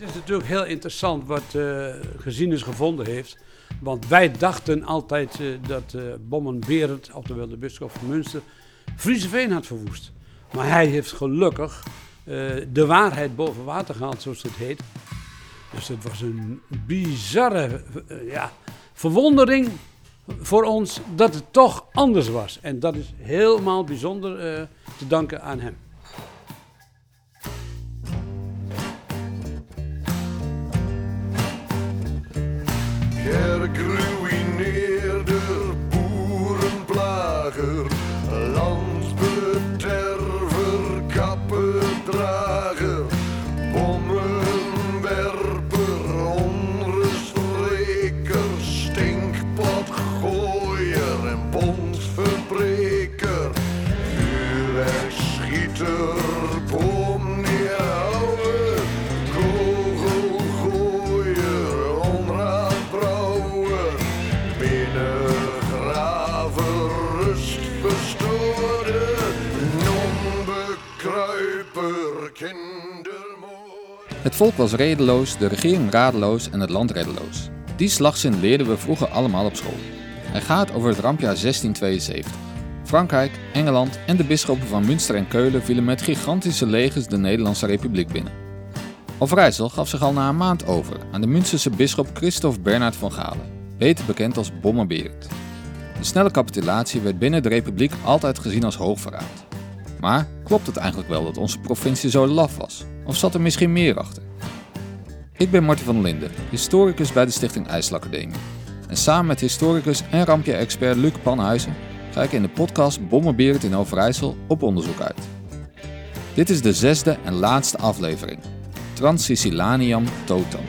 Het is natuurlijk heel interessant wat uh, Gezienis gevonden heeft. Want wij dachten altijd uh, dat uh, Bommen Berend, oftewel de bisschop van Münster, Frieseveen had verwoest. Maar hij heeft gelukkig de waarheid boven water gehaald, zoals het heet. Dus het was een bizarre ja, verwondering voor ons dat het toch anders was. En dat is helemaal bijzonder te danken aan hem. Get a good Het volk was redeloos, de regering radeloos en het land reddeloos. Die slagzin leerden we vroeger allemaal op school. Hij gaat over het rampjaar 1672. Frankrijk, Engeland en de bisschoppen van Münster en Keulen vielen met gigantische legers de Nederlandse Republiek binnen. Overijssel gaf zich al na een maand over aan de Münsterse bisschop Christophe Bernhard van Galen, beter bekend als Bommenberend. De snelle capitulatie werd binnen de Republiek altijd gezien als hoogverraad. Maar klopt het eigenlijk wel dat onze provincie zo laf was? Of zat er misschien meer achter? Ik ben Martin van Linden, historicus bij de Stichting IJsselacademie. En samen met historicus en rampje-expert Luc Panhuizen ga ik in de podcast Bommenberend in Overijssel op onderzoek uit. Dit is de zesde en laatste aflevering. Transsicilaniam Totem.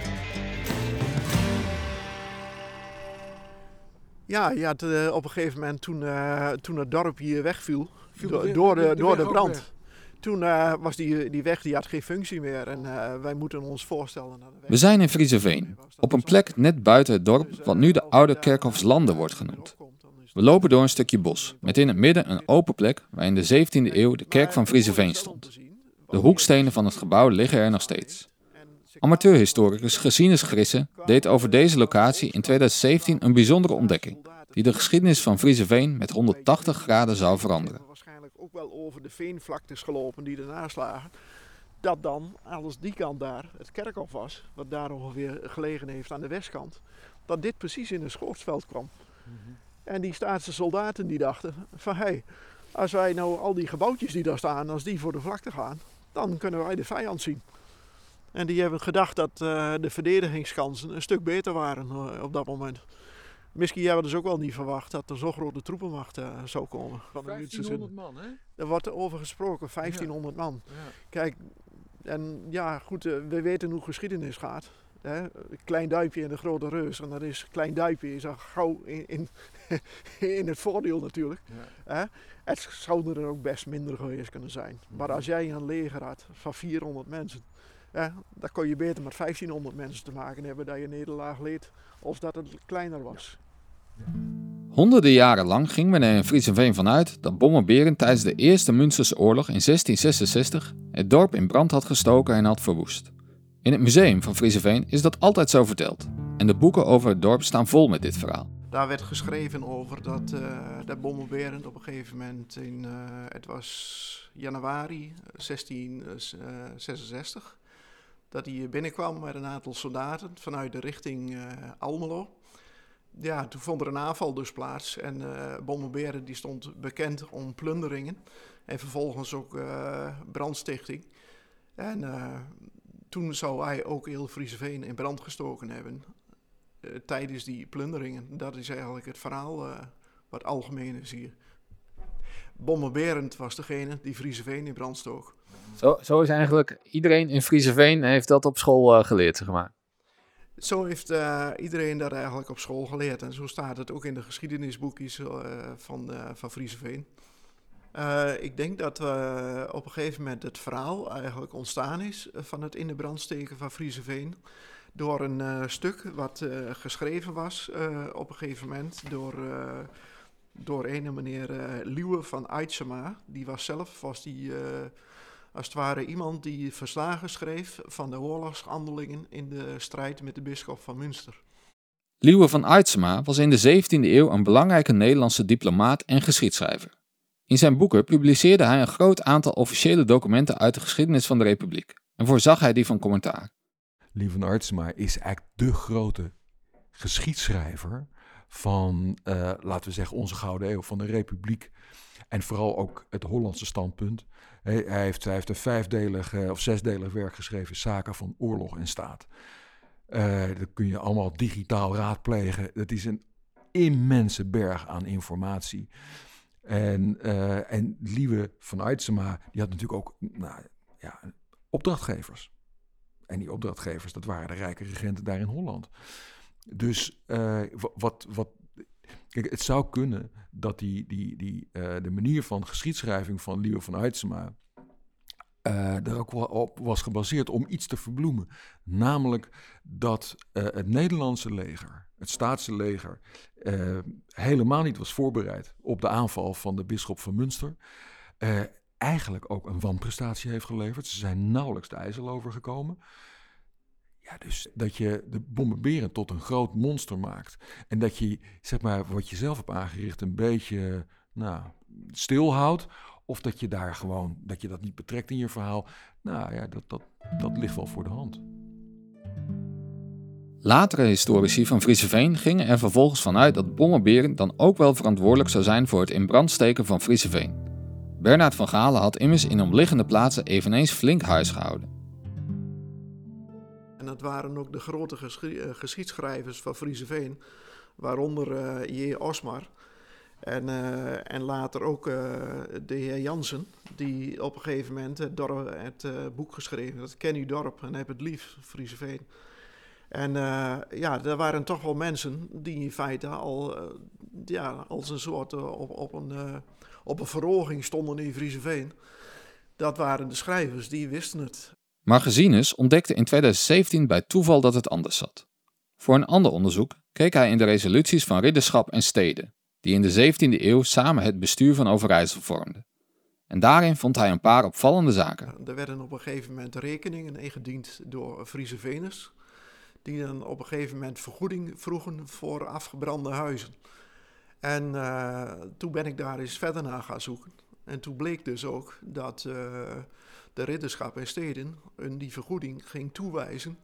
Ja, eh, op een gegeven moment toen, eh, toen het dorp hier wegviel, Viel door, de- door de, de door de weg ook brand. Toen eh, was die, die weg die had geen functie meer en eh, wij moeten ons voorstellen. Dat de weg We zijn in Frieseveen, op een plek net buiten het dorp wat nu de Oude Kerkhofslanden wordt genoemd. We lopen door een stukje bos, met in het midden een open plek waar in de 17e eeuw de kerk van Frieseveen stond. De hoekstenen van het gebouw liggen er nog steeds. Amateurhistoricus Gesines Grissen deed over deze locatie in 2017 een bijzondere ontdekking, die de geschiedenis van Frieseveen met 180 graden zou veranderen. Ook wel over de veenvlaktes gelopen die ernaast lagen. Dat dan, als die kant daar het kerkhof was, wat daar ongeveer gelegen heeft aan de westkant, dat dit precies in een schootsveld kwam. En die staatse soldaten die dachten van hé, hey, als wij nou al die gebouwtjes die daar staan, als die voor de vlakte gaan, dan kunnen wij de vijand zien. En die hebben gedacht dat eh, de verdedigingskansen een stuk beter waren eh, op dat moment. Misschien hebben we dus ook wel niet verwacht dat er zo'n grote troepenmacht eh, zou komen. Van de Duitsers in. 1500 man, hè? Er wordt over gesproken, 1500 man. Ja. Kijk, en ja, goed, eh, we weten hoe geschiedenis gaat. Hè? Klein duimpje in de grote reus. En dat is klein duimpje is al gauw in, in, in het voordeel natuurlijk. Ja. Hè? Het zou er ook best minder geweest kunnen zijn. Maar als jij een leger had van 400 mensen, hè, dan kon je beter met 1500 mensen te maken hebben dat je nederlaag leed, als dat het kleiner was. Honderden jaren lang ging men er in Frieseveen vanuit dat Bommenberend tijdens de Eerste Münsterse Oorlog in 1666 het dorp in brand had gestoken en had verwoest. In het museum van Frieseveen is dat altijd zo verteld. En de boeken over het dorp staan vol met dit verhaal. Daar werd geschreven over dat, eh dat op een gegeven moment in, eh, het was januari 1666, dat hij binnenkwam met een aantal soldaten vanuit de richting eh, Almelo. Ja, toen vond er een aanval dus plaats en eh Bommelberend die stond bekend om plunderingen en vervolgens ook eh, brandstichting. En toen zou hij ook heel Frieseveen in brand gestoken hebben tijdens die plunderingen. Dat is eigenlijk het verhaal wat algemeen is hier. Bommenberend was degene die Frieseveen in brand stook. Zo, zo is eigenlijk iedereen in Frieseveen heeft dat op school eh, geleerd, zeg maar. Zo heeft eh, iedereen dat eigenlijk op school geleerd. En zo staat het ook in de geschiedenisboekjes eh, van, van Frieseveen. Ik denk dat eh, op een gegeven moment het verhaal eigenlijk ontstaan is van het in de brand steken van Frieseveen. Door een stuk wat geschreven was op een gegeven moment door, door een meneer Liewe van Aitsema. Die was zelf was die, als het ware iemand die verslagen schreef van de oorlogshandelingen in de strijd met de bisschop van Münster. Liewe van Aertsema was in de 17e eeuw een belangrijke Nederlandse diplomaat en geschiedschrijver. In zijn boeken publiceerde hij een groot aantal officiële documenten uit de geschiedenis van de Republiek en voorzag hij die van commentaar. Liewe van Aertsema is eigenlijk de grote geschiedschrijver van, eh, laten we zeggen, onze Gouden Eeuw, van de Republiek. En vooral ook het Hollandse standpunt. Hij, heeft, hij heeft een vijfdelig eh, of zesdelig werk geschreven, Zaken van Oorlog en Staat. Eh, dat kun je allemaal digitaal raadplegen. Het is een immense berg aan informatie. En, eh en Liewe van Aertsema, die had natuurlijk ook nou, ja, opdrachtgevers. En die opdrachtgevers, dat waren de rijke regenten daar in Holland. Dus wa- wat, wat, kijk, het zou kunnen dat die, die, die, eh, de manier van geschiedschrijving van Liewe van Aertsema eh er ook wel op was gebaseerd om iets te verbloemen. Namelijk dat eh, het Nederlandse leger, het staatse leger, helemaal niet was voorbereid op de aanval van de bisschop van Münster. Eigenlijk ook een wanprestatie heeft geleverd. Ze zijn nauwelijks de IJssel overgekomen. Dus dat je de bombarderen tot een groot monster maakt. En dat je, zeg maar, wat je zelf hebt aangericht een beetje, nou, stilhoudt. Of dat je daar gewoon, dat je dat niet betrekt in je verhaal. Nou ja, dat, dat, dat ligt wel voor de hand. Latere historici van Frieseveen gingen er vervolgens vanuit dat Bommerberend dan ook wel verantwoordelijk zou zijn voor het in brand steken van Frieseveen. Bernard van Galen had immers in omliggende plaatsen eveneens flink huis gehouden. En dat waren ook de grote eh, geschiedschrijvers van Frieseveen, waaronder eh J. Osmar. En, eh, en later ook eh, de heer Jansen, die op een gegeven moment het, dorp, het boek geschreven heeft, Ken uw dorp en heb het lief, Frieseveen. En ja, er waren toch wel mensen die in feite al ja, als een soort op, op, een, op een verhoging stonden in Frieseveen. Dat waren de schrijvers, die wisten het. Margesinus ontdekte in 2017 bij toeval dat het anders zat. Voor een ander onderzoek keek hij in de resoluties van ridderschap en steden, die in de 17e eeuw samen het bestuur van Overijssel vormden. En daarin vond hij een paar opvallende zaken. Er werden op een gegeven moment rekeningen ingediend door Friese Venus, die dan op een gegeven moment vergoeding vroegen voor afgebrande huizen. En eh, toen ben ik daar eens verder naar gaan zoeken. En toen bleek dus ook dat eh, de ridderschap en steden hun die vergoeding ging toewijzen,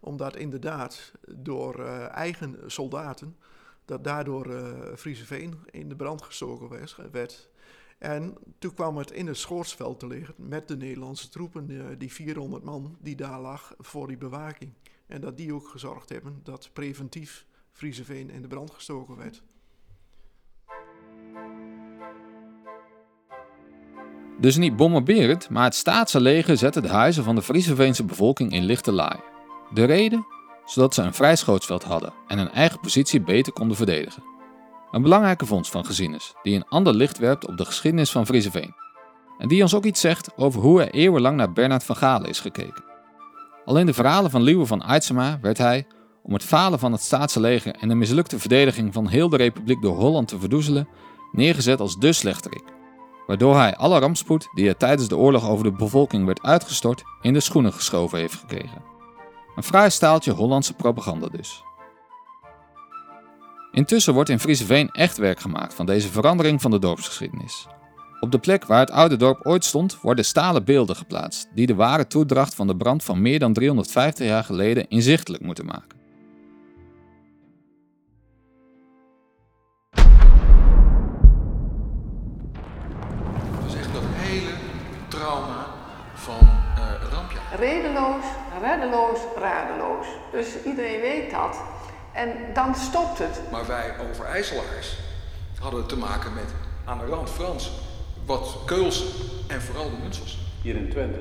omdat inderdaad door eh, eigen soldaten, dat daardoor eh Frieseveen in de brand gestoken werd. En toen kwam het in het Schoorsveld te liggen met de Nederlandse troepen, eh, die 400 man die daar lag voor die bewaking. En dat die ook gezorgd hebben dat preventief Frieseveen in de brand gestoken werd. Dus niet bombarderend, maar het staatse leger zette de huizen van de Frieseveense bevolking in lichte laai. De reden? Zodat ze een vrij schootsveld hadden en hun eigen positie beter konden verdedigen. Een belangrijke vondst van Gezinus, die een ander licht werpt op de geschiedenis van Frieseveen. En die ons ook iets zegt over hoe er eeuwenlang naar Bernard van Galen is gekeken. Al in de verhalen van Liewe van Aertsema werd hij, om het falen van het staatse leger en de mislukte verdediging van heel de republiek door Holland te verdoezelen, neergezet als de slechterik waardoor hij alle rampspoed die er tijdens de oorlog over de bevolking werd uitgestort, in de schoenen geschoven heeft gekregen. Een fraai staaltje Hollandse propaganda dus. Intussen wordt in Frieseveen echt werk gemaakt van deze verandering van de dorpsgeschiedenis. Op de plek waar het oude dorp ooit stond, worden stalen beelden geplaatst, die de ware toedracht van de brand van meer dan 350 jaar geleden inzichtelijk moeten maken. Trauma van uh, rampjaar. Redeloos, reddeloos, radeloos. Dus iedereen weet dat. En dan stopt het. Maar wij Overijsselaars hadden te maken met aan de rand Frans, wat Keulse en vooral de Munsels. hier in Twente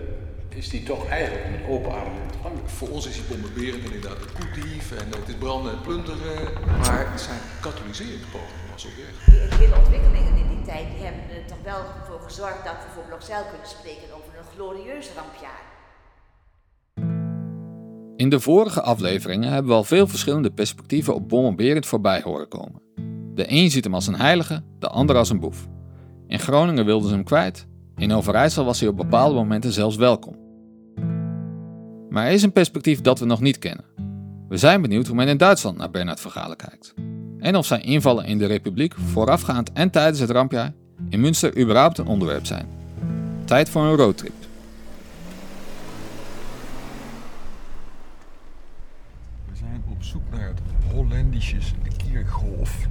is die toch eigenlijk met open armen ontvangen. Voor ons is die bombarderend inderdaad de koetief en het is branden en plunderen. Maar het zijn katholiserende pogingen was op weg. Die hele ontwikkelingen in die tijd die hebben er toch wel voor gezorgd dat we voor Blokzeil kunnen spreken over een glorieus rampjaar. In de vorige afleveringen hebben we al veel verschillende perspectieven op Bommelberend voorbij horen komen. De een ziet hem als een heilige, de ander als een boef. In Groningen wilden ze hem kwijt, In Overijssel was hij op bepaalde momenten zelfs welkom. Maar er is een perspectief dat we nog niet kennen. We zijn benieuwd hoe men in Duitsland naar Bernard van Galen kijkt. En of zijn invallen in de Republiek voorafgaand en tijdens het rampjaar in Münster überhaupt een onderwerp zijn. Tijd voor een roadtrip. We zijn op zoek naar het Holländische Kierhof.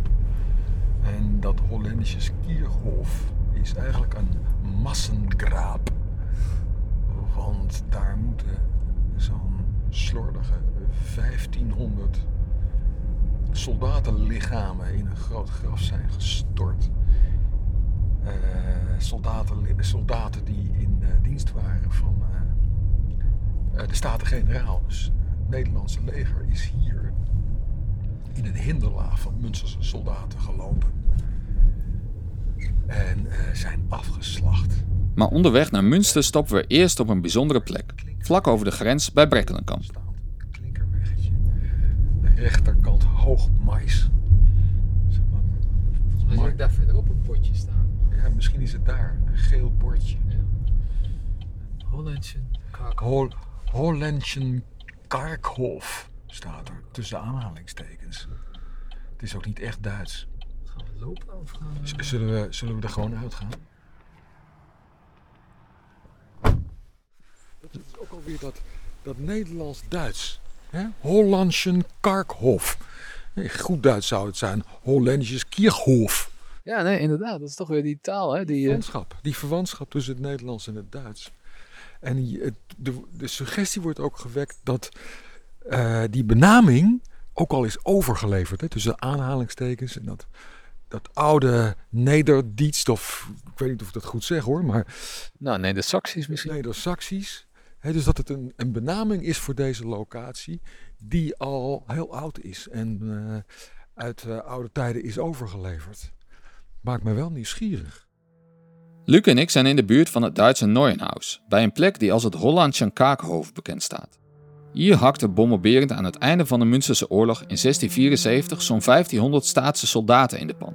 En dat Holländische Kierhof is eigenlijk een massengraap. Want daar moeten zo'n slordige 1500 soldatenlichamen in een groot graf zijn gestort. Eh, soldaten, soldaten die in eh, dienst waren van eh, de Staten-Generaal. Dus het Nederlandse leger is hier in een hinderlaag van Münsterse soldaten gelopen. En zijn afgeslacht. Maar onderweg naar Münster stoppen we eerst op een bijzondere plek, vlak over de grens bij Brekkelenkamp. Staand hoog mais. Zeg maar, Volgens mij daar verderop een potje staan. Ja, misschien is het daar. Een geel bordje. Hol Hollandschen Karkhof staat er. Tussen aanhalingstekens. Het is ook niet echt Duits. Gaan we lopen of gaan we... Zullen we, zullen we er gewoon uitgaan? Dat is ook alweer dat, dat Nederlands-Duits. Hè? Hollandschen Karkhof. Goed Duits zou het zijn. Hollandisches Kirchhof. Ja, nee, inderdaad. Dat is toch weer die taal, hè? Die, eh, Verwantschap. Die verwantschap tussen het Nederlands en het Duits. En die, het- de, de suggestie wordt ook gewekt dat eh, die benaming ook al is overgeleverd. Hè, tussen aanhalingstekens. En dat, dat oude Nederdietst, of ik weet niet of ik dat goed zeg hoor, maar Nou, nee, de Saxies misschien. Neder-Saxisch. Dus dat het een, een benaming is voor deze locatie die al heel oud is en eh, uit eh, oude tijden is overgeleverd. Maakt me wel nieuwsgierig. Luc en ik zijn in de buurt van het Duitse Neuenhaus, bij een plek die als het Hollandschen Kaakhof bekend staat. Hier hakte Bommelberend aan het einde van de Münsterse oorlog in 1674 zo'n 1500 staatse soldaten in de pan.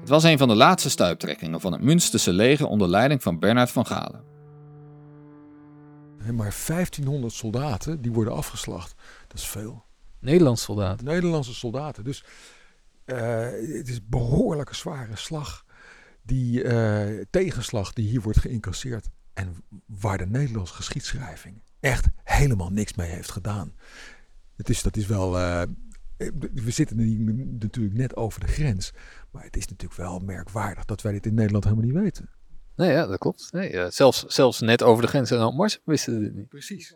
Het was een van de laatste stuiptrekkingen van het Münsterse leger onder leiding van Bernard van Galen. Maar 1500 soldaten die worden afgeslacht. Dat is veel. Nederlands soldaat. Nederlandse soldaten. Dus eh, het is behoorlijke zware slag. Die eh, tegenslag die hier wordt geïncasseerd. En waar de Nederlandse geschiedschrijving echt helemaal niks mee heeft gedaan. Het is, dat is wel. eh, we zitten natuurlijk net over de grens. Maar het is natuurlijk wel merkwaardig dat wij dit in Nederland helemaal niet weten. Nee, ja, dat klopt. Nee, eh, zelfs, zelfs net over de grens en Mars wisten dit niet. Precies.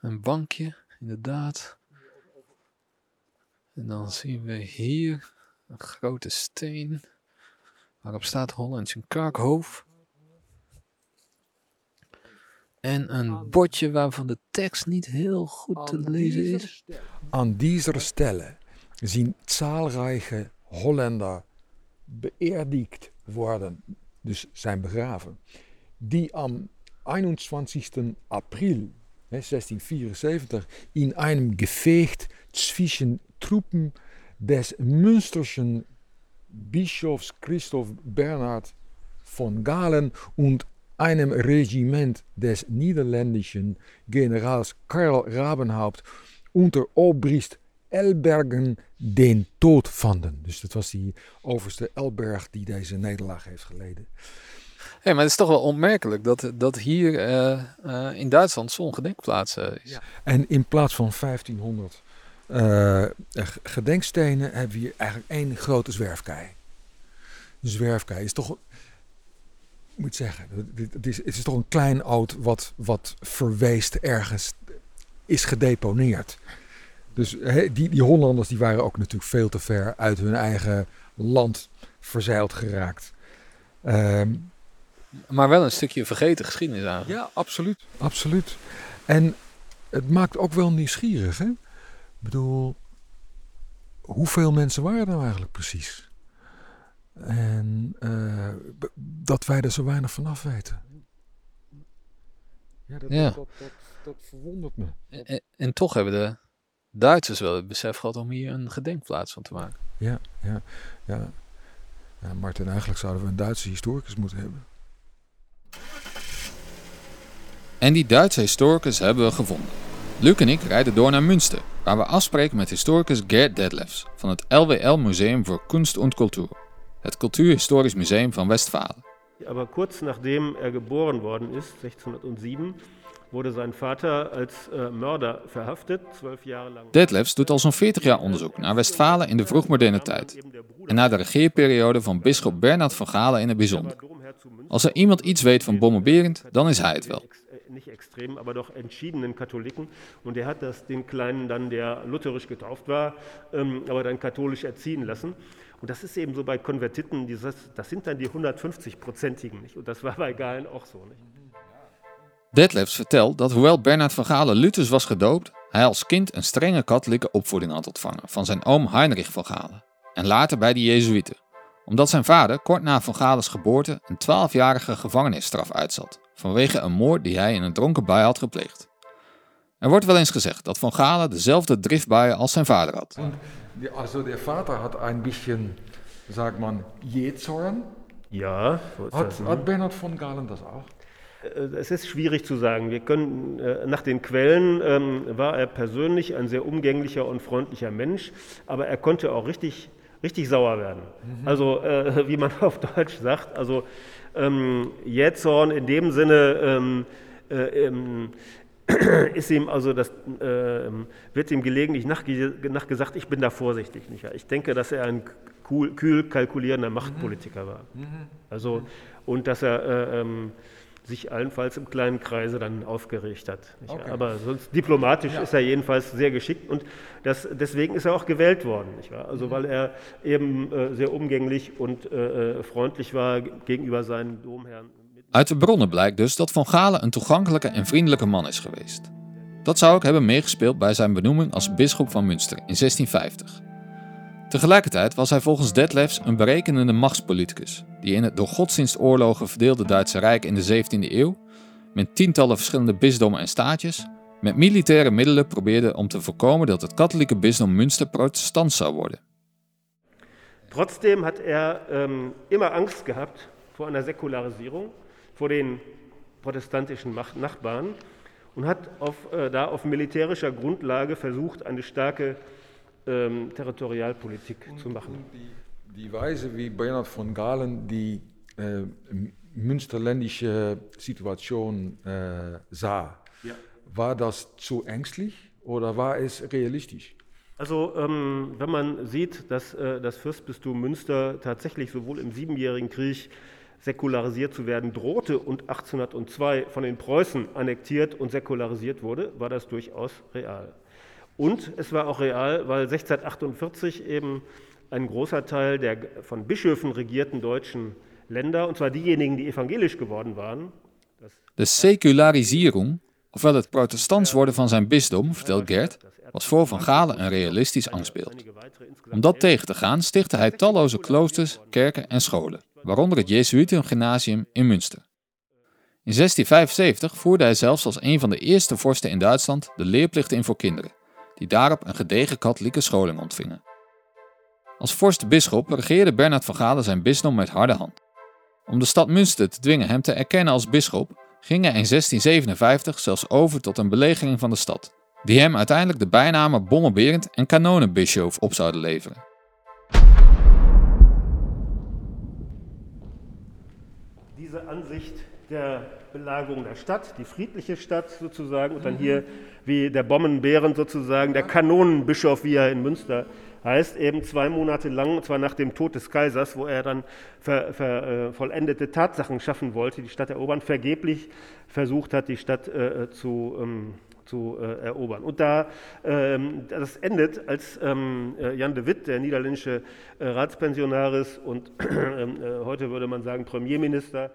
Een bankje, inderdaad. En dan zien we hier een grote steen. Waarop staat Hollands een Karkhof. En een bordje waarvan de tekst niet heel goed te lezen is. An dieser Stelle zien zahlreiche Holländer beerdigt worden, dus zijn begraven, die am 21. April hè, 1674 in einem Gefecht zwischen Truppen des Münsterschen Bischofs Christoph Bernhard von Galen und einem Regiment des niederländischen Generals Karl Rabenhaupt unter Obrist Elbergen den Tod vonden. Dus dat was die overste Elberg die deze nederlaag heeft geleden. Hé, maar het is toch wel opmerkelijk dat, dat hier eh, eh, in Duitsland zo'n gedenkplaats is. En in plaats van 1500 eh, gedenkstenen hebben we hier eigenlijk één grote zwerfkei. De zwerfkei is toch, ik moet zeggen, het- het is, het is toch een klein oud wat, wat verweest ergens is gedeponeerd. Dus hè, die, die Hollanders die waren ook natuurlijk veel te ver uit hun eigen land verzeild geraakt. Ehm, Maar wel een stukje vergeten geschiedenis eigenlijk. ja, absoluut. Absoluut. En het maakt ook wel nieuwsgierig, hè? Ik bedoel, hoeveel mensen waren er nou eigenlijk precies? En eh, dat wij er zo weinig vanaf weten. Ja, dat, Ja. Dat, dat, dat verwondert me. En, en- en toch hebben de Duitsers wel het besef gehad om hier een gedenkplaats van te maken. Ja, ja, ja. ja Martin, eigenlijk zouden we een Duitse historicus moeten hebben. En die Duitse historicus hebben we gevonden. Luc en ik rijden door naar Münster, waar we afspreken met historicus Gerd Detlefs van het LWL Museum voor Kunst und Kultur, het Cultuurhistorisch Museum van Westfalen. Aber kurz nachdem er geboren worden ist, 1607, wurde sein Vater als äh, Mörder verhaftet, zwölf Jahre lang. Detlefs doet al zo'n 40 jaar onderzoek naar Westfalen in de vroegmoderne tijd. En na de regeerperiode van bisschop Bernhard van Galen in het bijzonder. Als er iemand iets weet van Bommelberend, dan is hij het wel. Äh, Nicht extrem, aber doch entschiedenen Katholiken. Und er hat das den Kleinen dann, der lutherisch getauft war, ähm, aber dann katholisch erziehen lassen. Und das ist eben so bei Konvertiten, dieses, das sind dann die 150-prozentigen. nicht? Und das war bei Galen auch so. Nicht? Detlefs vertelt dat hoewel Bernhard van Galen Luthers was gedoopt, hij als kind een strenge katholieke opvoeding had ontvangen van zijn oom Heinrich van Galen en later bij de Jezuïeten, omdat zijn vader kort na van Galens geboorte een 12-jarige gevangenisstraf uitzat vanwege een moord die hij in een dronken bui had gepleegd. Er wordt wel eens gezegd dat Van Galen dezelfde driftbuien als zijn vader had. Die- Also der Vater hat ein bisschen, sagt man, Jähzorn. Ja, Hat, ne? hat Bernhard von Galen das auch? Äh, Es ist schwierig zu sagen. Wir können, äh, nach den Quellen ähm, war er persönlich ein sehr umgänglicher und freundlicher Mensch, aber er konnte auch richtig, richtig sauer werden. Also, äh, wie man auf Deutsch sagt, also ähm, Jähzorn in dem Sinne ähm, äh, ähm, ist ihm also das ähm, wird ihm gelegentlich nachge nachgesagt, ich bin da vorsichtig. Nicht? Ich denke, dass er ein cool, kühl kalkulierender Machtpolitiker war. Also und dass er äh, ähm, sich allenfalls im kleinen Kreise dann aufgeregt hat. Okay. Aber sonst diplomatisch ist er jedenfalls sehr geschickt und das, deswegen ist er auch gewählt worden. Also weil er eben äh, sehr umgänglich und äh, äh, freundlich war gegenüber seinen Domherren. Uit de bronnen blijkt dus dat Van Galen een toegankelijke en vriendelijke man is geweest. Dat zou ook hebben meegespeeld bij zijn benoeming als bisschop van Münster in 1650. Tegelijkertijd was hij volgens Detlefs een berekenende machtspoliticus, die in het door godsdienstoorlogen verdeelde Duitse Rijk in de 17e eeuw, met tientallen verschillende bisdommen en staatjes, met militaire middelen probeerde om te voorkomen dat het katholieke bisdom Münster protestants zou worden. Trotzdem hat er ähm, immer Angst gehabt vor einer Säkularisierung, vor den protestantischen Macht Nachbarn und hat auf, äh, da auf militärischer Grundlage versucht, eine starke ähm, Territorialpolitik zu machen. Die Weise, wie Bernhard von Galen die äh, münsterländische Situation äh, sah, war das zu ängstlich oder war es realistisch? Also ähm, wenn man sieht, dass äh, das Fürstbistum Münster tatsächlich sowohl im Siebenjährigen Krieg säkularisiert zu werden drohte und 1802 von den Preußen annektiert und säkularisiert wurde, war das durchaus real. Und es war auch real, weil 1648 eben ein großer Teil der von Bischöfen regierten deutschen Länder, und zwar diejenigen, die evangelisch geworden waren, De secularisering, ofwel het protestants worden van zijn bisdom, vertelt Gert, was voor Van Galen een realistisch angstbeeld. Om dat tegen te gaan stichtte hij talloze kloosters, kerken en scholen, waaronder het Jesuitengymnasium in Münster. In 1675 voerde hij zelfs als een van de eerste vorsten in Duitsland de leerplicht in voor kinderen, die daarop een gedegen katholieke scholing ontvingen. Als vorst-bisschop regeerde Bernhard van Galen zijn bisdom met harde hand. Om de stad Münster te dwingen hem te erkennen als bisschop, ging hij in 1657 zelfs over tot een belegering van de stad, die hem uiteindelijk de bijnamen Bommelberend en Kanonenbisschoof op zouden leveren. diese Ansicht der Belagerung der Stadt, die friedliche Stadt sozusagen, und dann hier wie der Bombenbären sozusagen, der Kanonenbischof, wie er in Münster heißt, eben zwei Monate lang, und zwar nach dem Tod des Kaisers, wo er dann ver, ver, äh, vollendete Tatsachen schaffen wollte, die Stadt erobern, vergeblich versucht hat, die Stadt äh, zu, ähm, zu äh, erobern. Und da ähm, das endet, als ähm, äh, Jan de Witt, der niederländische äh, Ratspensionaris und ähm, äh, heute würde man sagen Premierminister,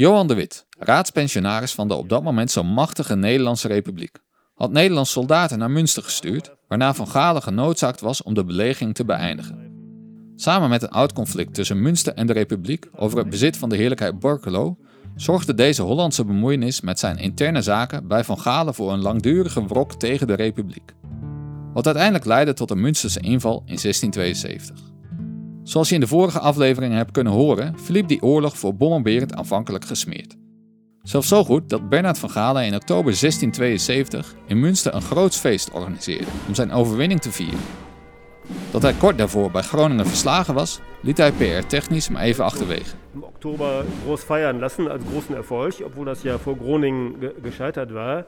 Johan de Wit, raadspensionaris van de op dat moment zo machtige Nederlandse Republiek, had Nederlandse soldaten naar Münster gestuurd, waarna Van Galen genoodzaakt was om de belegering te beëindigen. Samen met een oud conflict tussen Münster en de Republiek over het bezit van de heerlijkheid Borculo, zorgde deze Hollandse bemoeienis met zijn interne zaken bij Van Galen voor een langdurige wrok tegen de Republiek. Wat uiteindelijk leidde tot een Münsterse inval in 1672. Zoals je in de vorige afleveringen hebt kunnen horen, verliep die oorlog voor Bommelberend aanvankelijk gesmeerd. Zelfs zo goed dat Bernard van Galen in oktober 1672 in Münster een groots feest organiseerde om zijn overwinning te vieren. Dat hij kort daarvoor bij Groningen verslagen was, liet hij PR-technisch maar even achterwege. Im Oktober groß feiern lassen als großen Erfolg, obwohl das ja vor Groningen ge gescheitert war. Ähm,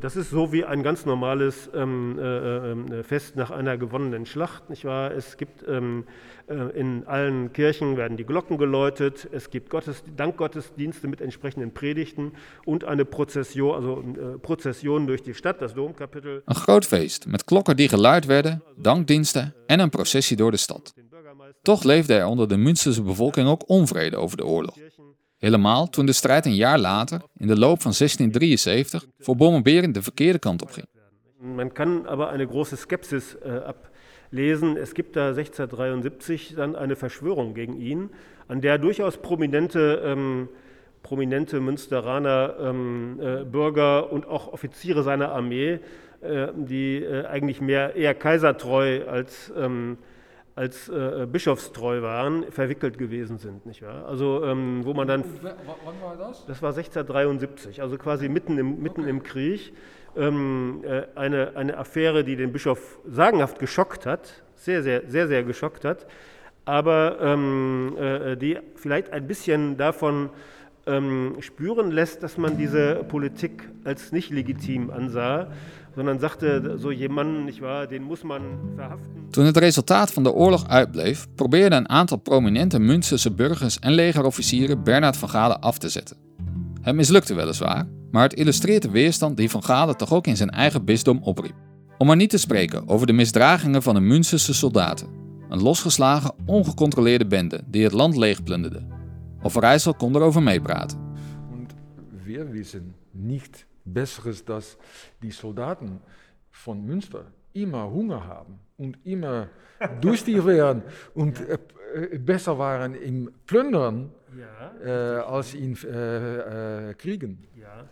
das ist so wie ein ganz normales ähm, äh, äh, Fest nach einer gewonnenen Schlacht, nicht wahr? Es gibt ähm, äh, in allen Kirchen werden die Glocken geläutet, es gibt Gottes, Dankgottesdienste mit entsprechenden Predigten und eine Prozession, also Prozession durch die Stadt, das Domkapitel. Een groot feest met klokken die geluid werden, dankdiensten en een processie door de stad. Toch leefde er onder de Münsterse bevolking ook onvrede over de oorlog. Helemaal toen de strijd een jaar later, in de loop van 1673, voor Bommenberend de verkeerde kant op ging. Man kann aber eine große Skepsis äh, ablesen. Es gibt da 1673 dann eine Verschwörung gegen ihn, an der durchaus prominente, ähm, prominente Münsteraner ähm, äh, Bürger und auch Offiziere seiner Armee, äh, die äh, eigentlich mehr eher kaisertreu als ähm, als äh, bischofstreu waren, verwickelt gewesen sind, nicht wahr? Also ähm, wo man dann... Wann war das? Das war 1673, also quasi mitten im, mitten im Krieg. Ähm, äh, eine, eine Affäre, die den Bischof sagenhaft geschockt hat, sehr, sehr, sehr, sehr geschockt hat, aber ähm, äh, die vielleicht ein bisschen davon ähm, spüren lässt, dass man diese Politik als nicht legitim ansah, sondern sagte, so jemanden, nicht wahr, den muss man verhaften. Toen het resultaat van de oorlog uitbleef, probeerde een aantal prominente Münsterse burgers en legerofficieren Bernard van Galen af te zetten. Het mislukte weliswaar, maar het illustreert de weerstand die van Galen toch ook in zijn eigen bisdom opriep. Om maar niet te spreken over de misdragingen van de Münsterse soldaten. Een losgeslagen, ongecontroleerde bende die het land leegplunderde. Overijssel kon erover meepraten. Und wir wissen nicht Besseres, dass die Soldaten von Münster immer Hunger haben und immer durstig wären und äh, äh, besser waren im Plündern Ja. äh, als in äh, äh, Kriegen. Ja,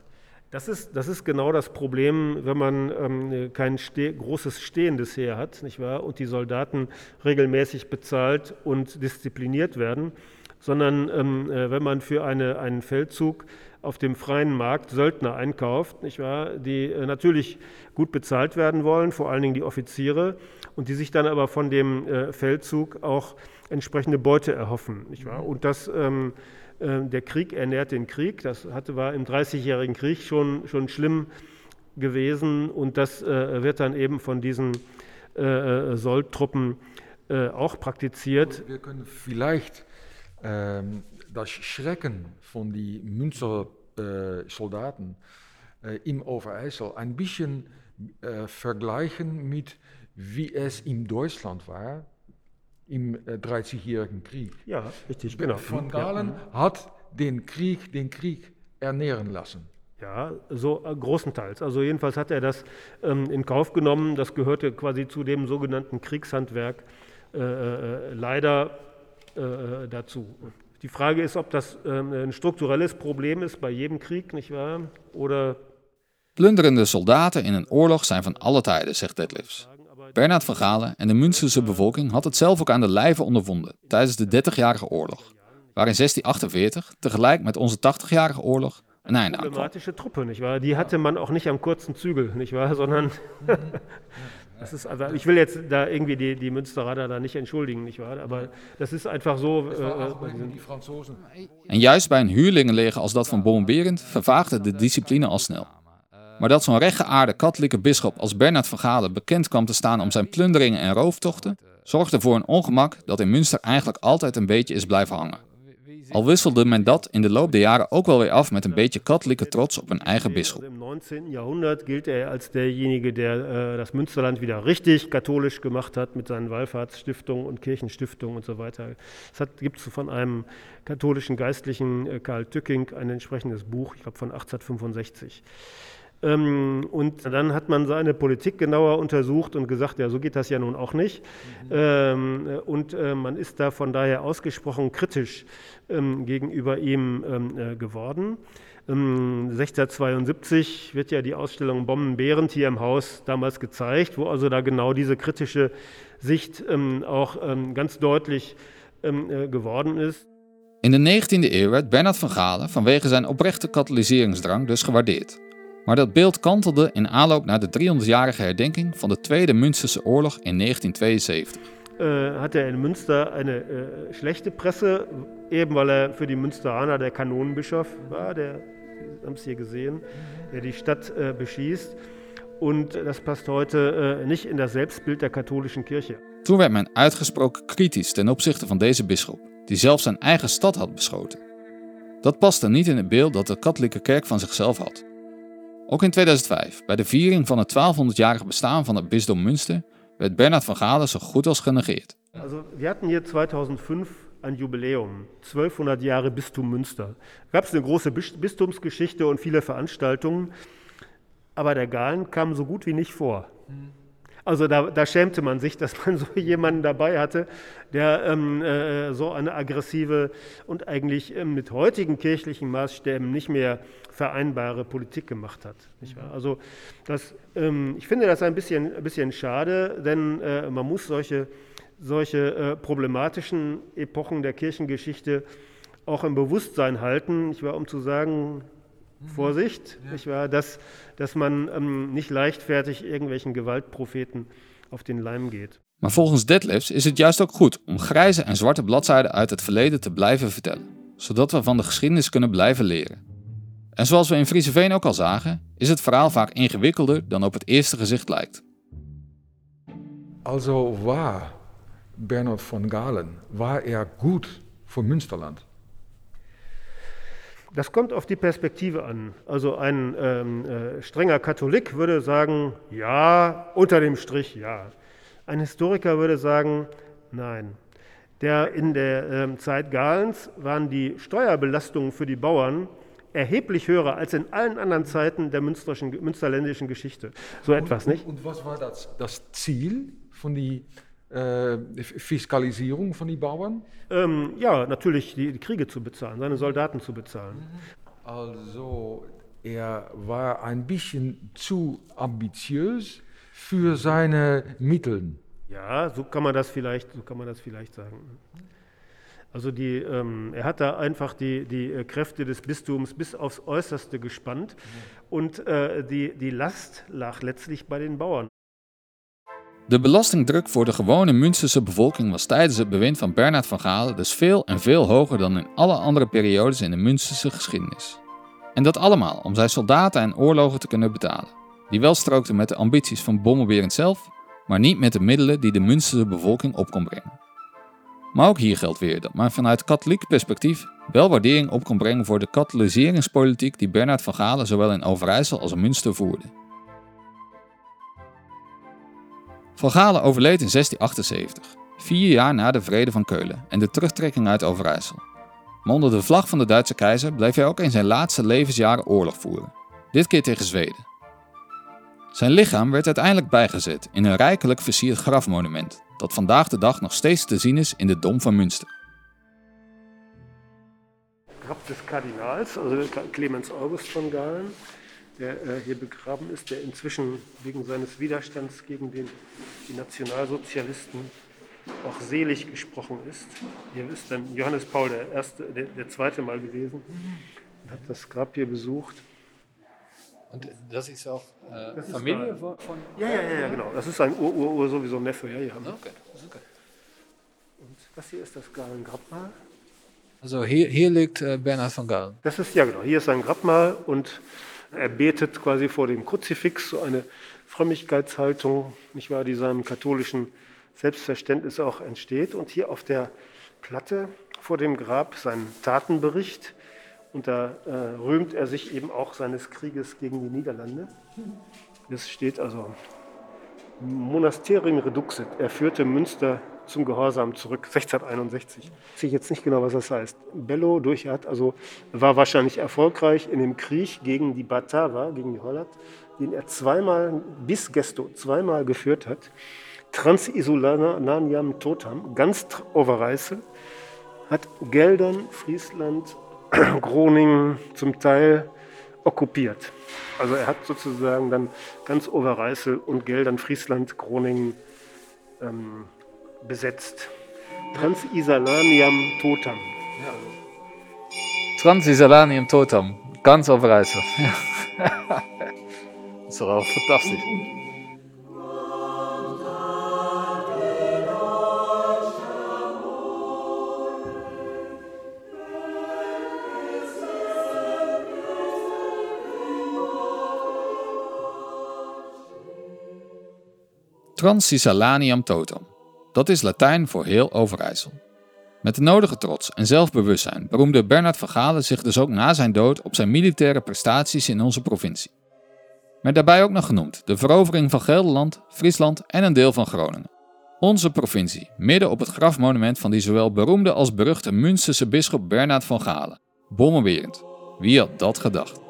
das ist, das ist genau das Problem, wenn man ähm, kein ste großes stehendes Heer hat, nicht wahr? Und die Soldaten regelmäßig bezahlt und diszipliniert werden, sondern ähm, äh, wenn man für eine, einen Feldzug auf dem freien Markt Söldner einkauft, nicht wahr? die äh, natürlich gut bezahlt werden wollen, vor allen Dingen die Offiziere, und die sich dann aber von dem äh, Feldzug auch entsprechende Beute erhoffen. Nicht wahr? Und das, ähm, äh, der Krieg ernährt den Krieg, das hatte, war im Dreißigjährigen Krieg schon, schon schlimm gewesen und das wird dann eben von diesen Soldtruppen auch praktiziert. Wir können vielleicht ähm, das Schrecken von die Münzer äh, Soldaten äh, im Overijssel ein bisschen äh, vergleichen mit wie es in Deutschland war im äh, 30-jährigen Krieg. Ja, richtig, genau. Von Ja. Galen hat den Krieg, den Krieg ernähren lassen. Ja, so äh, großenteils. Also jedenfalls hat er das ähm, in Kauf genommen. Das gehörte quasi zu dem sogenannten Kriegshandwerk äh, äh, leider äh, dazu. Die Frage ist, ob das ähm, ein strukturelles Problem ist bei jedem Krieg, nicht wahr? Oder Plunderende soldaten in een oorlog zijn van alle tijden, zegt Detlefs. Bernard van Galen en de Münsterse bevolking had het zelf ook aan de lijve ondervonden tijdens de 30-jarige oorlog, waar in 1648, tegelijk met onze 80-jarige oorlog, een einde aan kwam. problematische Truppe, nicht wahr? Die hatte man auch nicht am kurzen Zügel, nicht wahr? Sondern das ist einfach, ich will jetzt da irgendwie die, die Münsteraner da nicht entschuldigen, nicht wahr? Aber das ist einfach so. Äh, Franzosen. En juist bij een huurlingenleger als dat van Bomberend vervaagde de discipline al snel. Maar dat zo'n rechtgeaarde katholieke bisschop als Bernard van Galen bekend kwam te staan om zijn plunderingen en rooftochten, zorgde voor een ongemak dat in Münster eigenlijk altijd een beetje is blijven hangen. Al wisselde men dat in de loop der jaren ook wel weer af met een beetje katholieke trots op een eigen bisschop. Im 19. Jahrhundert gilt er als derjenige, der äh, das Münsterland wieder richtig katholisch gemacht hat mit seinen Wallfahrtsstiftungen und Kirchenstiftungen und so weiter. Es gibt von einem katholischen Geistlichen, äh, Karl Tücking, ein entsprechendes Buch, ich glaube von 1865. Ähm, und dann hat man seine Politik genauer untersucht und gesagt, ja, so geht das ja nun auch nicht. Ähm, äh, und man ist da von daher ausgesprochen kritisch ähm, gegenüber ihm ähm, äh, geworden. Ähm, 1672 wird ja die Ausstellung Bomben Behrend hier im Haus damals gezeigt, wo also da genau diese kritische Sicht ähm, auch ähm, ganz deutlich ähm, äh, geworden ist. In de 19e eeuw werd Bernard van Galen vanwege zijn oprechte katalyseeringsdrang dus gewaardeerd. Maar dat beeld kantelde in aanloop naar de 300-jarige herdenking van de Tweede Münsterse Oorlog in 1972. Äh, hatte er in Münster eine äh, schlechte Presse, eben weil er für die Münsteraner der Kanonenbischof war, der, haben es hier gesehen, der die Stadt äh, beschießt. Und das passt heute äh, nicht in das Selbstbild der katholischen Kirche. Toen werd men uitgesproken kritisch ten opzichte van deze bisschop, die zelf zijn eigen stad had beschoten. Dat paste niet in het beeld dat de katholieke kerk van zichzelf had. Ook in 2005, bij de viering van het 1200-jarige bestaan van het bisdom Münster, werd Bernard van Galen zo goed als genegeerd. Also wir hatten hier 2005 ein Jubiläum, 1200 Jahre Bistum Münster. Da gab es eine große Bis- Bistumsgeschichte und viele Veranstaltungen, aber der Galen kam so gut wie nicht vor. Also da, da schämte man sich, dass man so jemanden dabei hatte, der ähm, äh, so eine aggressive und eigentlich ähm, mit heutigen kirchlichen Maßstäben nicht mehr vereinbare Politik gemacht hat. Also das, ähm, ich finde das ein bisschen, ein bisschen schade, denn äh, man muss solche, solche äh, problematischen Epochen der Kirchengeschichte auch im Bewusstsein halten, nicht wahr, um zu sagen, Vorsicht, nicht wahr, dass, dass man ähm, nicht leichtfertig irgendwelchen Gewaltpropheten auf den Leim geht. Maar volgens Detlefs is het juist ook goed om grijze en zwarte bladzijden uit het verleden te blijven vertellen, zodat we van de geschiedenis kunnen blijven leren. En zoals we in Frieseveen ook al zagen, is het verhaal vaak ingewikkelder dan op het eerste gezicht lijkt. Also war Bernhard von Galen, war er gut für Münsterland? Das kommt auf die Perspektive an. Also ein ähm, äh, strenger Katholik würde sagen, ja, unter dem Strich ja. Ein Historiker würde sagen, nein. Der, in der ähm, Zeit Galens waren die Steuerbelastungen für die Bauern erheblich höher als in allen anderen Zeiten der münsterländischen Geschichte. So etwas, nicht? Und was war das, das Ziel von die äh, Fiskalisierung von die Bauern? Ähm, ja, natürlich die, die Kriege zu bezahlen, seine Soldaten zu bezahlen. Also er war ein bisschen zu ambitiös für seine Mittel. Ja, so kann man das vielleicht, so kann man das vielleicht sagen. Also die, ähm, er hat da einfach die, die äh, Kräfte des Bistums bis aufs Äußerste gespannt und äh, die, die Last lag letztlich bei den Bauern. De belastingdruk voor de gewone Münsterse bevolking was tijdens het bewind van Bernard van Galen dus veel en veel hoger dan in alle andere periodes in de Münsterse geschiedenis. En dat allemaal om zijn soldaten en oorlogen te kunnen betalen, die wel strookten met de ambities van Bommelberend zelf, maar niet met de middelen die de Münsterse bevolking op kon brengen. Maar ook hier geldt weer dat men vanuit katholiek perspectief wel waardering op kon brengen voor de katoliseringspolitiek die Bernard van Galen zowel in Overijssel als in Münster voerde. Van Galen overleed in 1678, vier jaar na de Vrede van Keulen en de terugtrekking uit Overijssel. Maar onder de vlag van de Duitse keizer bleef hij ook in zijn laatste levensjaren oorlog voeren, dit keer tegen Zweden. Zijn lichaam werd uiteindelijk bijgezet in een rijkelijk versierd grafmonument, dat vandaag de dag nog steeds te zien is in de Dom van Münster. Grab des Kardinals, also Clemens August von Galen, der äh, hier begraben ist, der inzwischen wegen seines Widerstands gegen den, die Nationalsozialisten auch selig gesprochen ist. Hier ist dann Johannes Paul der, erste, der, der zweite Mal gewesen und hat das Grab hier besucht. Und das ist auch äh, Das ist Familie Galen. von, von Ja, ja, ja, ja, genau. Das ist ein Ur, Ur, Ur sowieso Neffe, ja, ja. Okay, okay. Und das hier ist das Galen-Grabmal. Also hier, hier liegt äh, Bernhard von Galen. Das ist, ja genau, hier ist ein Grabmal und er betet quasi vor dem Kruzifix, so eine Frömmigkeitshaltung, nicht wahr, die seinem katholischen Selbstverständnis auch entsteht. Und hier auf der Platte vor dem Grab sein Tatenbericht. Und da äh, rühmt er sich eben auch seines Krieges gegen die Niederlande. Es steht also Monasterium Reduxit. Er führte Münster zum Gehorsam zurück, 1661. Ich weiß jetzt nicht genau, was das heißt. Bello durch hat, also war wahrscheinlich erfolgreich in dem Krieg gegen die Bataver, gegen die Holland, den er zweimal bis Gesto zweimal geführt hat. Transisolananiam Totam, ganz Overijssel, hat Geldern, Friesland, Groningen zum Teil okkupiert. Also er hat sozusagen dann ganz Overijssel und Geldern, Friesland, Groningen ähm, besetzt. Transisalaniam totam. Transisalanium totem. Ganz Overijssel. dat is toch wel fantastisch. Transisalaniam totem. Dat is Latijn voor heel Overijssel. Met de nodige trots en zelfbewustzijn beroemde Bernard van Galen zich dus ook na zijn dood op zijn militaire prestaties in onze provincie. Met daarbij ook nog genoemd de verovering van Gelderland, Friesland en een deel van Groningen. Onze provincie, midden op het grafmonument van die zowel beroemde als beruchte Münsterse bisschop Bernard van Galen. Bommenwerend. Wie had dat gedacht?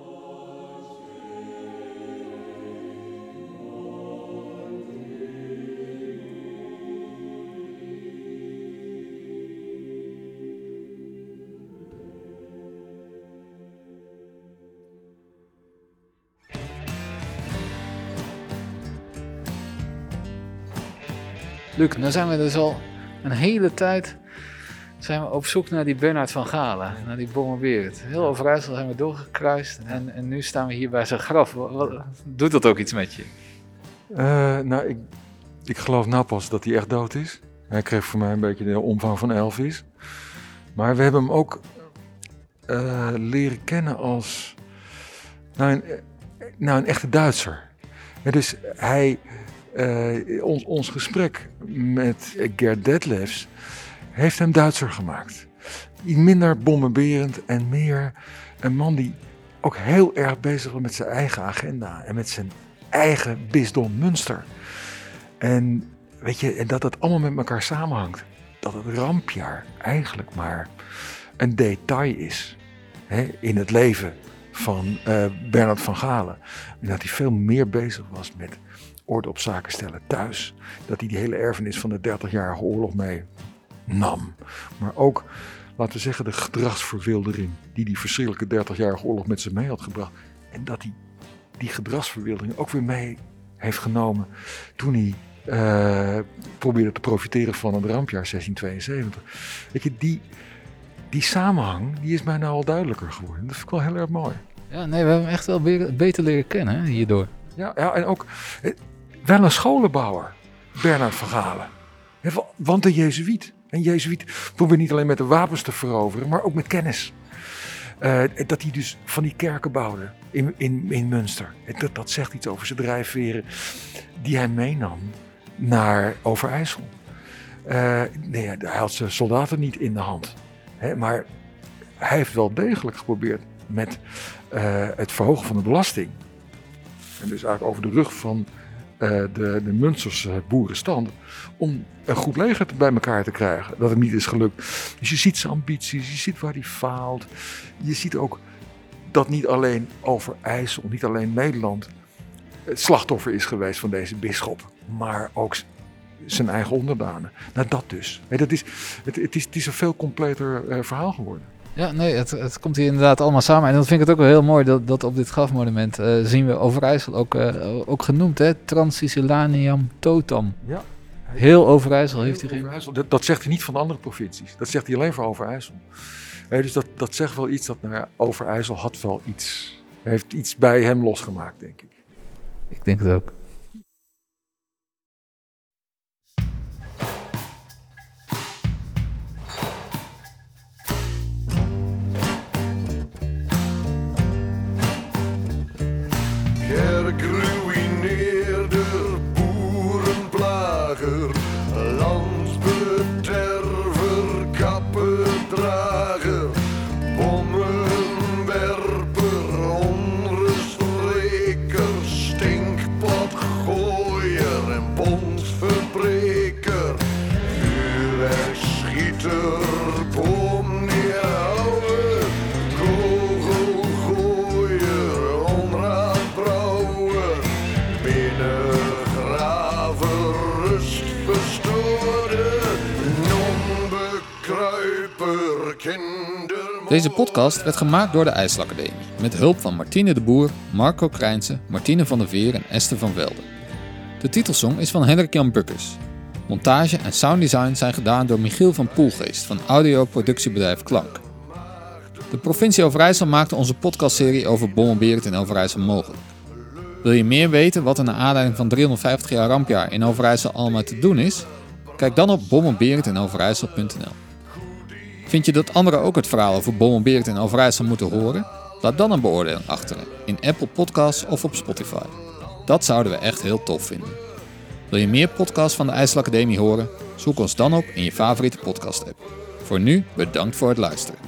Luc, dan zijn we dus al een hele tijd zijn we op zoek naar die Bernard van Galen, naar die Bommenwereld. Heel Overijssel zijn we doorgekruist en, en nu staan we hier bij zijn graf. Wat, wat- doet dat ook iets met je? Eh, nou, ik, ik geloof nou pas dat hij echt dood is. Hij kreeg voor mij een beetje de omvang van Elvis. Maar we hebben hem ook eh, leren kennen als nou, een, eh, nou, een echte Duitser. Ja, dus hij, eh, ons, ons gesprek met Gerd Detlefs heeft hem Duitser gemaakt. Minder bommenberend en meer een man die ook heel erg bezig was met zijn eigen agenda en met zijn eigen bisdom Münster. En weet je, en dat dat allemaal met elkaar samenhangt. Dat het rampjaar eigenlijk maar een detail is hè, in het leven van eh, Bernard van Galen. En dat hij veel meer bezig was met orde op zaken stellen thuis. Dat hij die hele erfenis van de 30-jarige oorlog mee nam. Maar ook, laten we zeggen, de gedragsverwildering die die verschrikkelijke 30-jarige oorlog met zich mee had gebracht. En dat hij die gedragsverwildering ook weer mee heeft genomen toen hij eh, probeerde te profiteren van het rampjaar 1672. Weet je, die, die samenhang die is mij nou al duidelijker geworden. Dat vind ik wel heel erg mooi. Ja, nee, we hebben hem echt wel be- beter leren kennen hè, hierdoor. Ja, ja en ook eh, wel een scholenbouwer, Bernard van Galen. Want een Jezuïet. Een Jezuïet probeert niet alleen met de wapens te veroveren, maar ook met kennis. Eh, dat hij dus van die kerken bouwde in, in, in Münster. En Dat, dat zegt iets over zijn drijfveren die hij meenam naar Overijssel. Eh, nee, hij had zijn soldaten niet in de hand. Hè, maar hij heeft wel degelijk geprobeerd met eh, het verhogen van de belasting. En dus eigenlijk over de rug van de, de Münsterse boerenstand. Om een goed leger bij elkaar te krijgen. Dat het niet is gelukt. Dus je ziet zijn ambities, je ziet waar hij faalt. Je ziet ook dat niet alleen Overijssel, niet alleen Nederland het slachtoffer is geweest van deze bisschop. Maar ook zijn eigen onderdanen. Nou, dat dus. Dat is, het, het, is, het is een veel completer eh, verhaal geworden. Ja, nee, het, het komt hier inderdaad allemaal samen. En dan vind ik het ook wel heel mooi dat, dat op dit grafmonument eh, zien we Overijssel ook, eh, ook genoemd, hè? Transisilanium totem. Ja. Heel Overijssel heeft hij. Overijssel, dat, dat zegt hij niet van de andere provincies. Dat zegt hij alleen voor Overijssel. Dus dat, dat zegt wel iets dat nou ja, Overijssel had wel iets. Heeft iets bij hem losgemaakt, denk ik. Ik denk het ook. Deze podcast werd gemaakt door de IJsselacademie. Met hulp van Martine de Boer, Marco Krijnsen, Martine van der Veer en Esther van Velde. De titelsong is van Hendrik Jan Bukkers. Montage en sounddesign zijn gedaan door Michiel van Poelgeest van audioproductiebedrijf Klank. De provincie Overijssel maakte onze podcastserie over Bommelberend in Overijssel mogelijk. Wil je meer weten wat er naar aanleiding van 350 jaar rampjaar in Overijssel allemaal te doen is? Kijk dan op bommelberendinoverijssel.nl. Vind je dat anderen ook het verhaal over Bomberd en Overijssel moeten horen? Laat dan een beoordeling achter in Apple Podcasts of op Spotify. Dat zouden we echt heel tof vinden. Wil je meer podcasts van de IJsselacademie horen? Zoek ons dan op in je favoriete podcast-app. Voor nu, bedankt voor het luisteren.